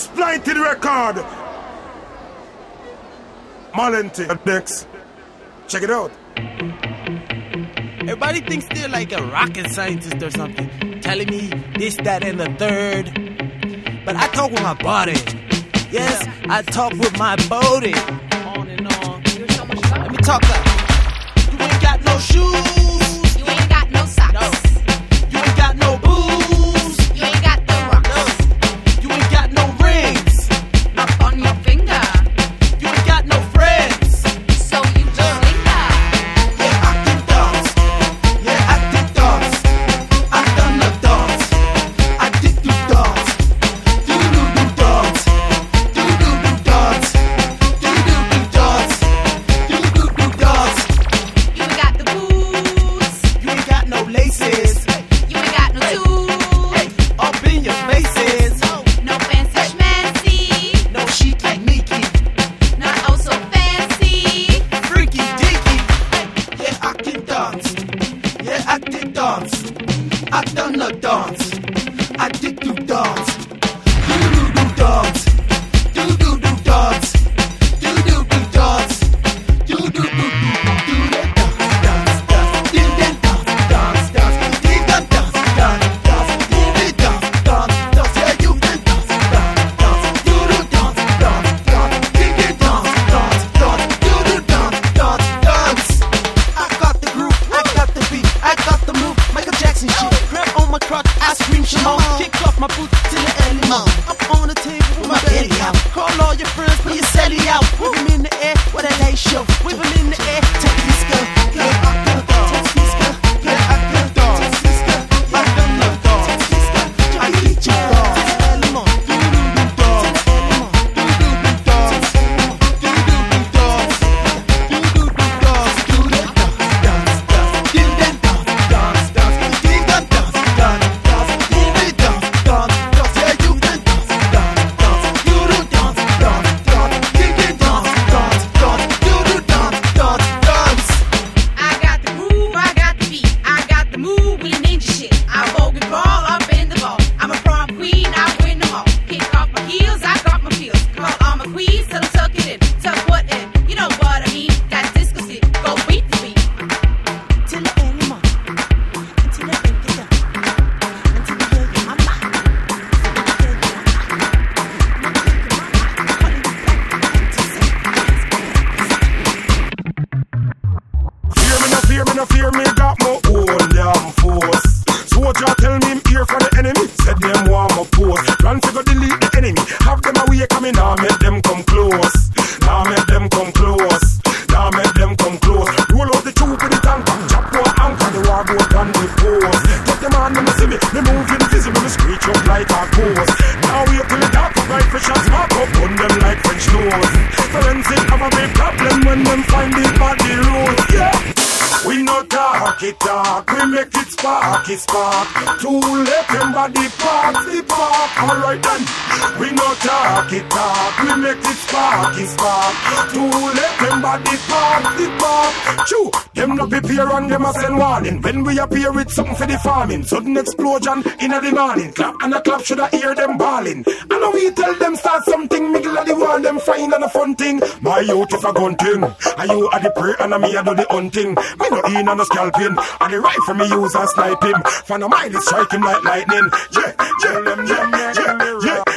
exploited record. Malente Dex. Check it out. Everybody thinks they're like a rocket scientist or something, telling me this, that, and the third. But I talk with my body. Yes, I talk with my body. On and on. Let me talk. You ain't got no shoes. Appear with something for the farming. Sudden explosion in the morning. Clap and a clap should I hear them bawling. I know we tell them start something, middle of the world them fine and a fun thing. My youth is a gun thing. And you are the prey and me I do the hunting. Me no in and no scalping. And the rifle me use and snipe him. For no mind is striking like lightning. Yeah, yeah, yeah, yeah, yeah. yeah.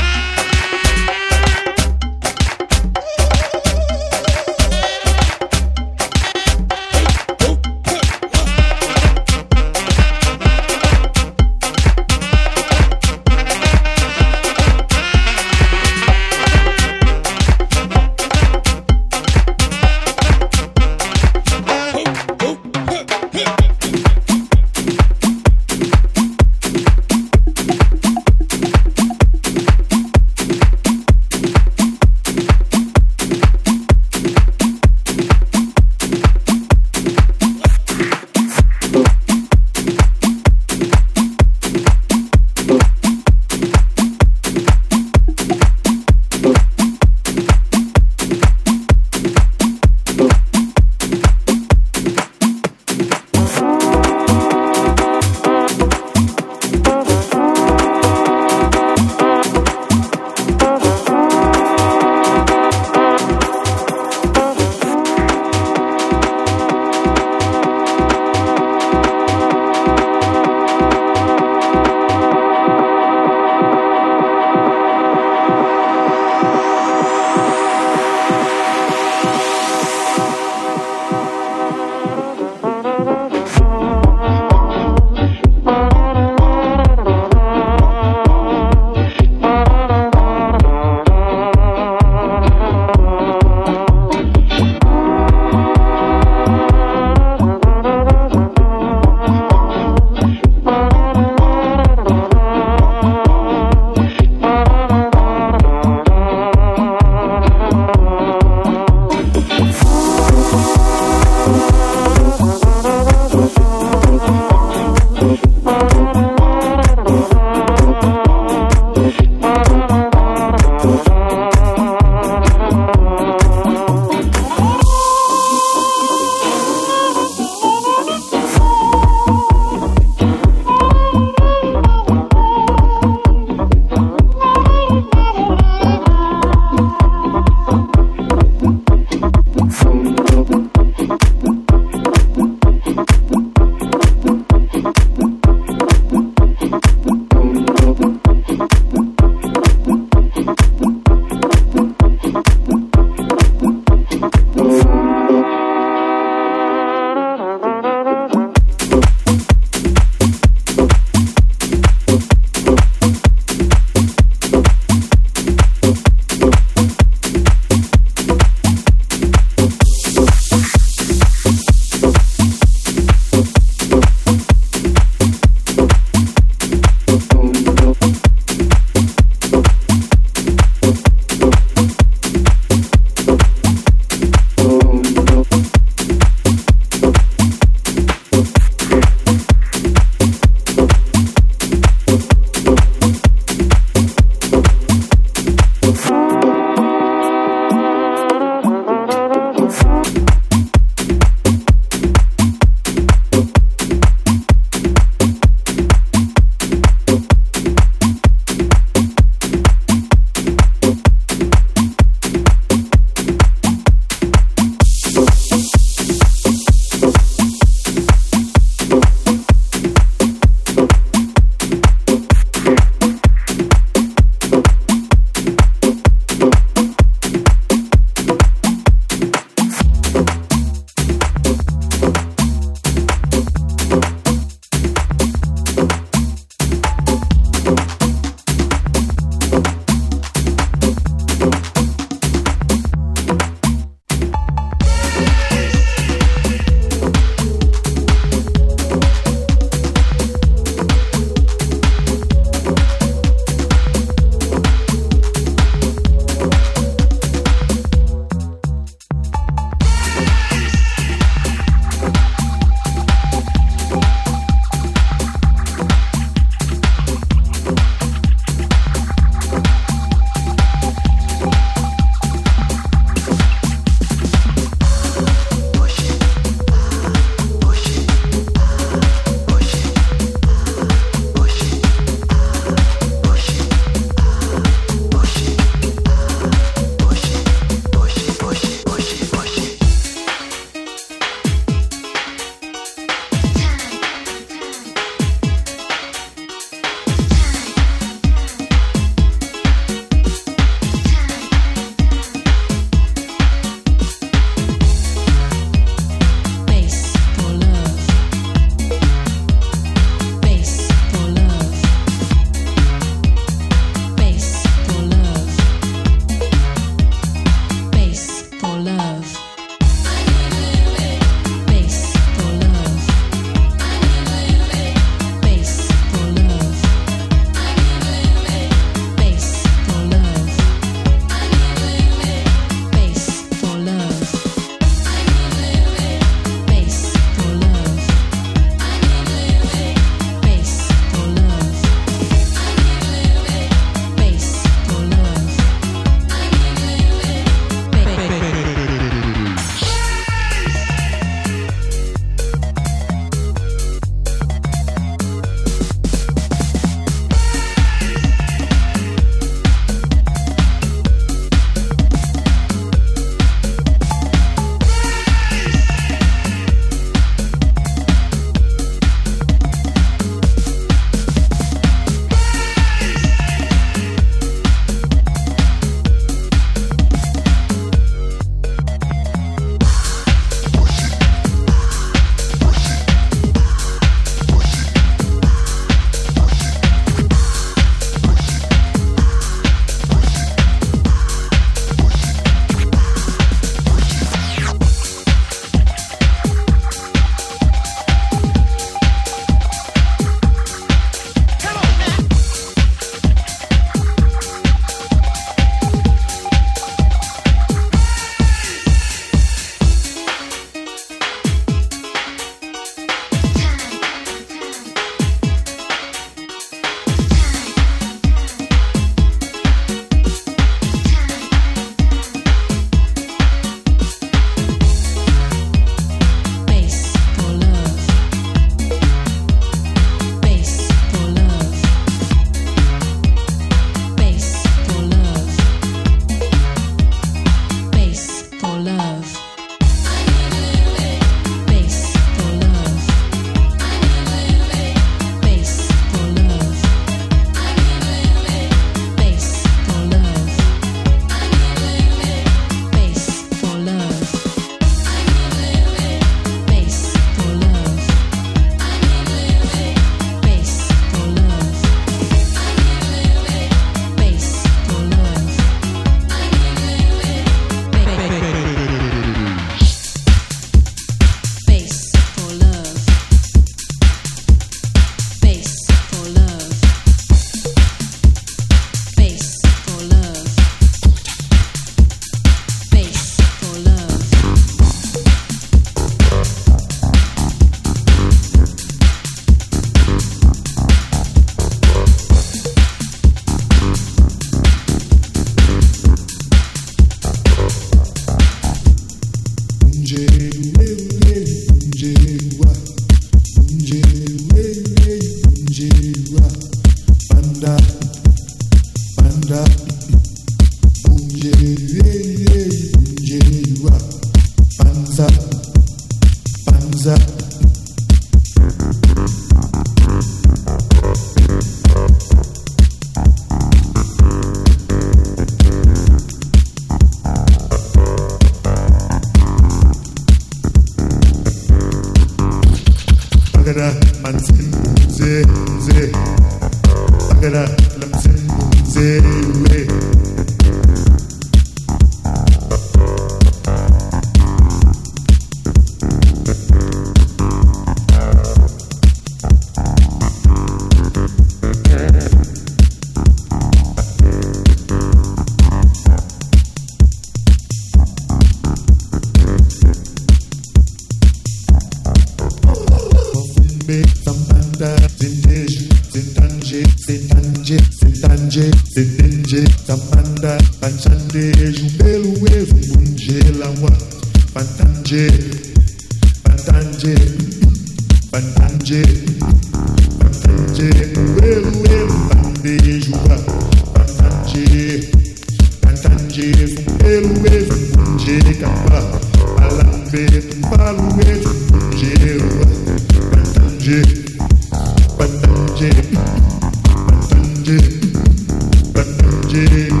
Batanjelu, Batanjelu,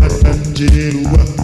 Batanjelu, Batanjelu,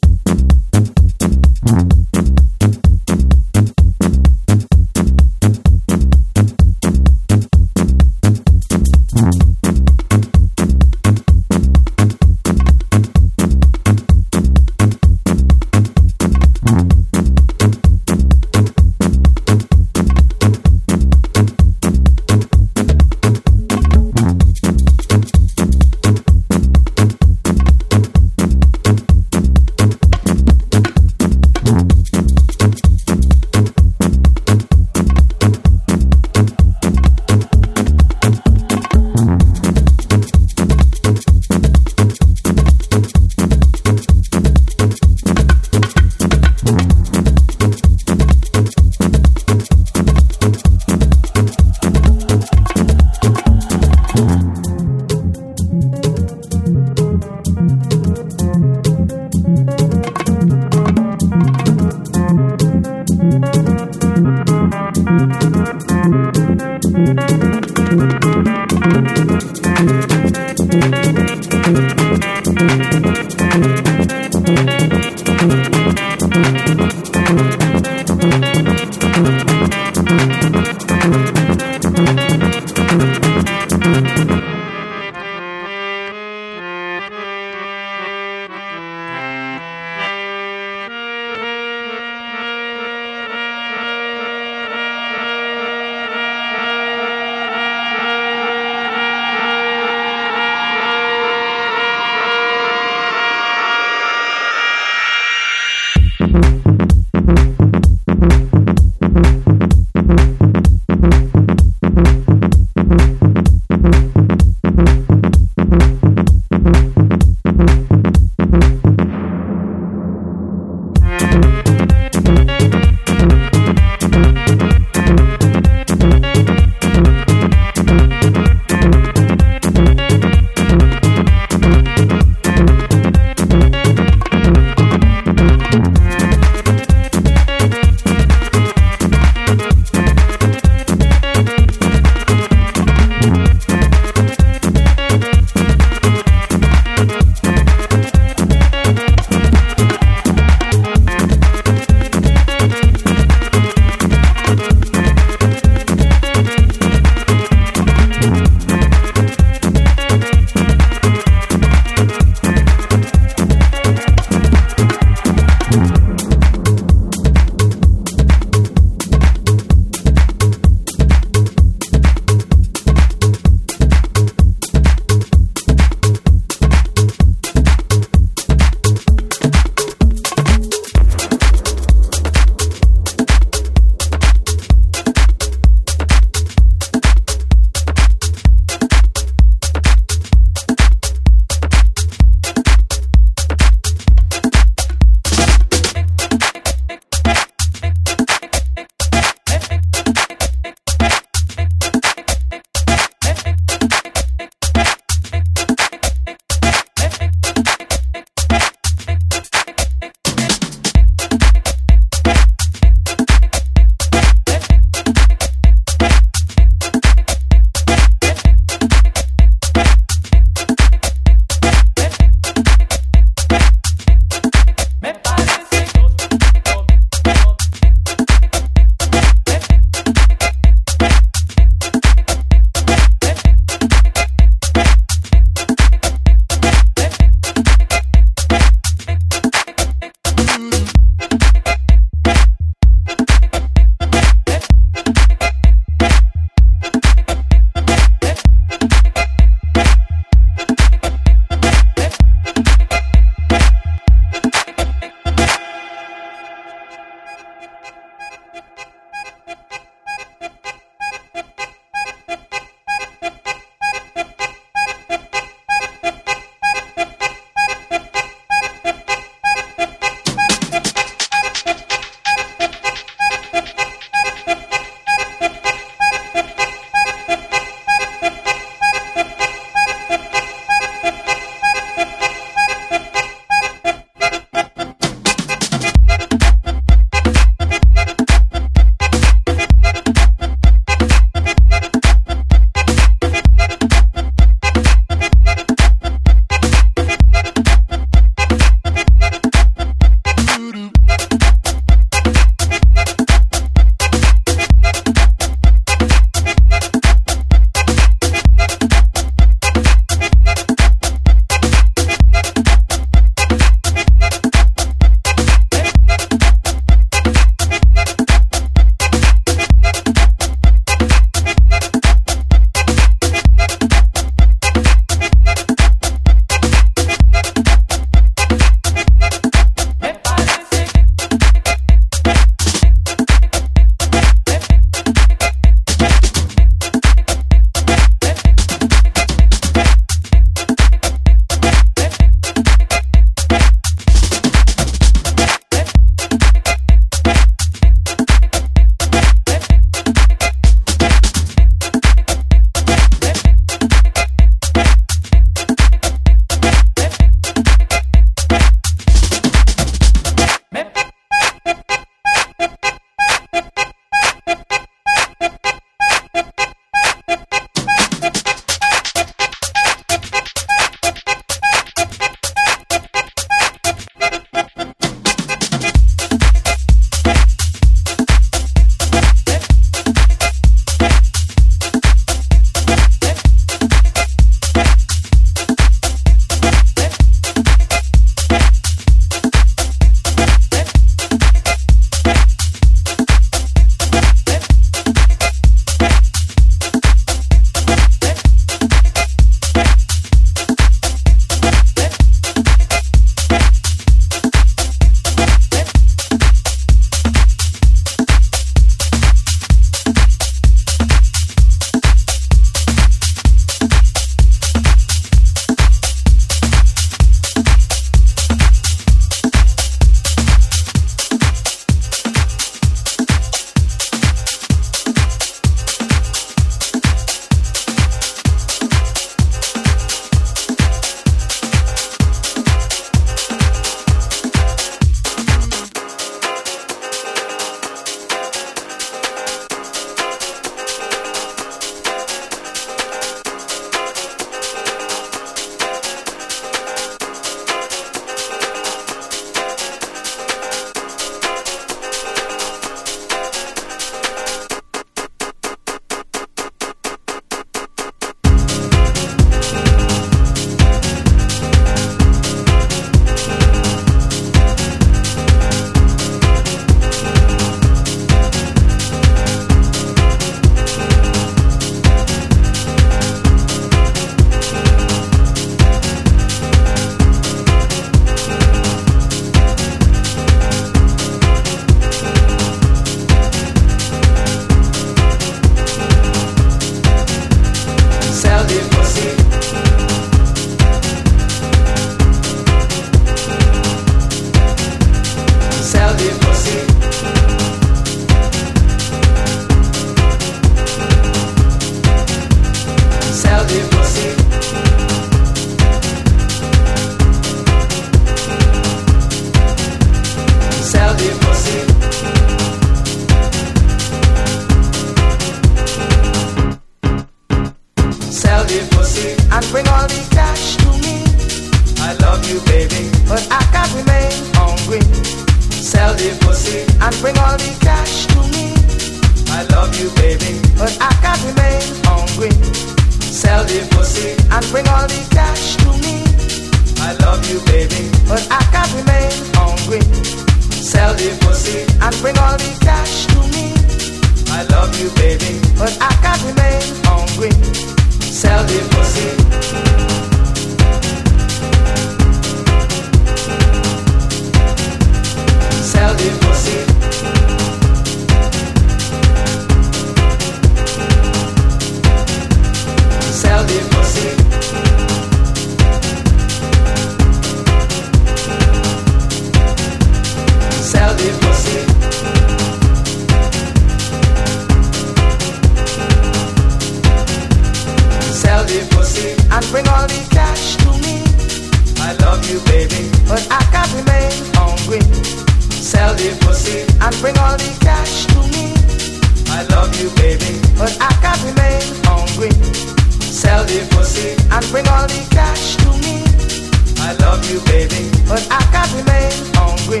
I can't remain hungry.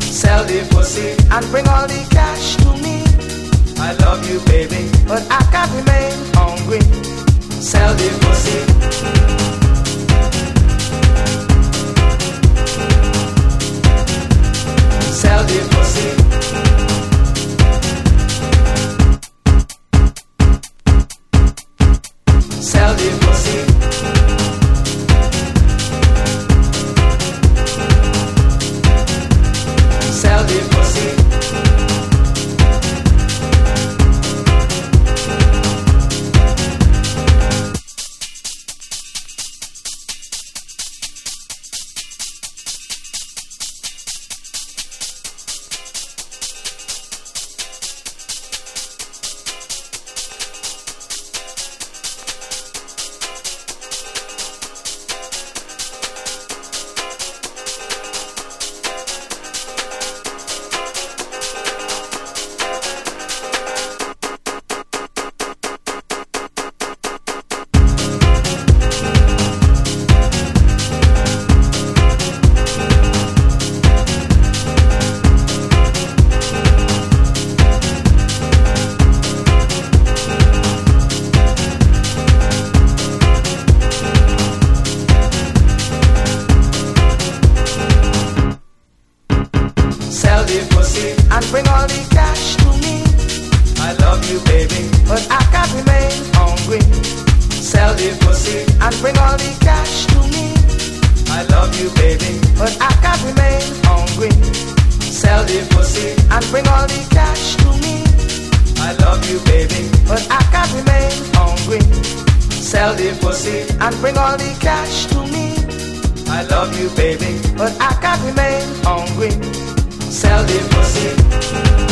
Sell the pussy and bring all the cash to me. I love you, baby, but I can't remain hungry. Sell the pussy. sell the pussy. money cash to me. I love you, baby, but I can't remain hungry. Sell the pussy and bring all the cash to me. I love you, baby, but I can't remain hungry. Sell the pussy.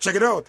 Check it out.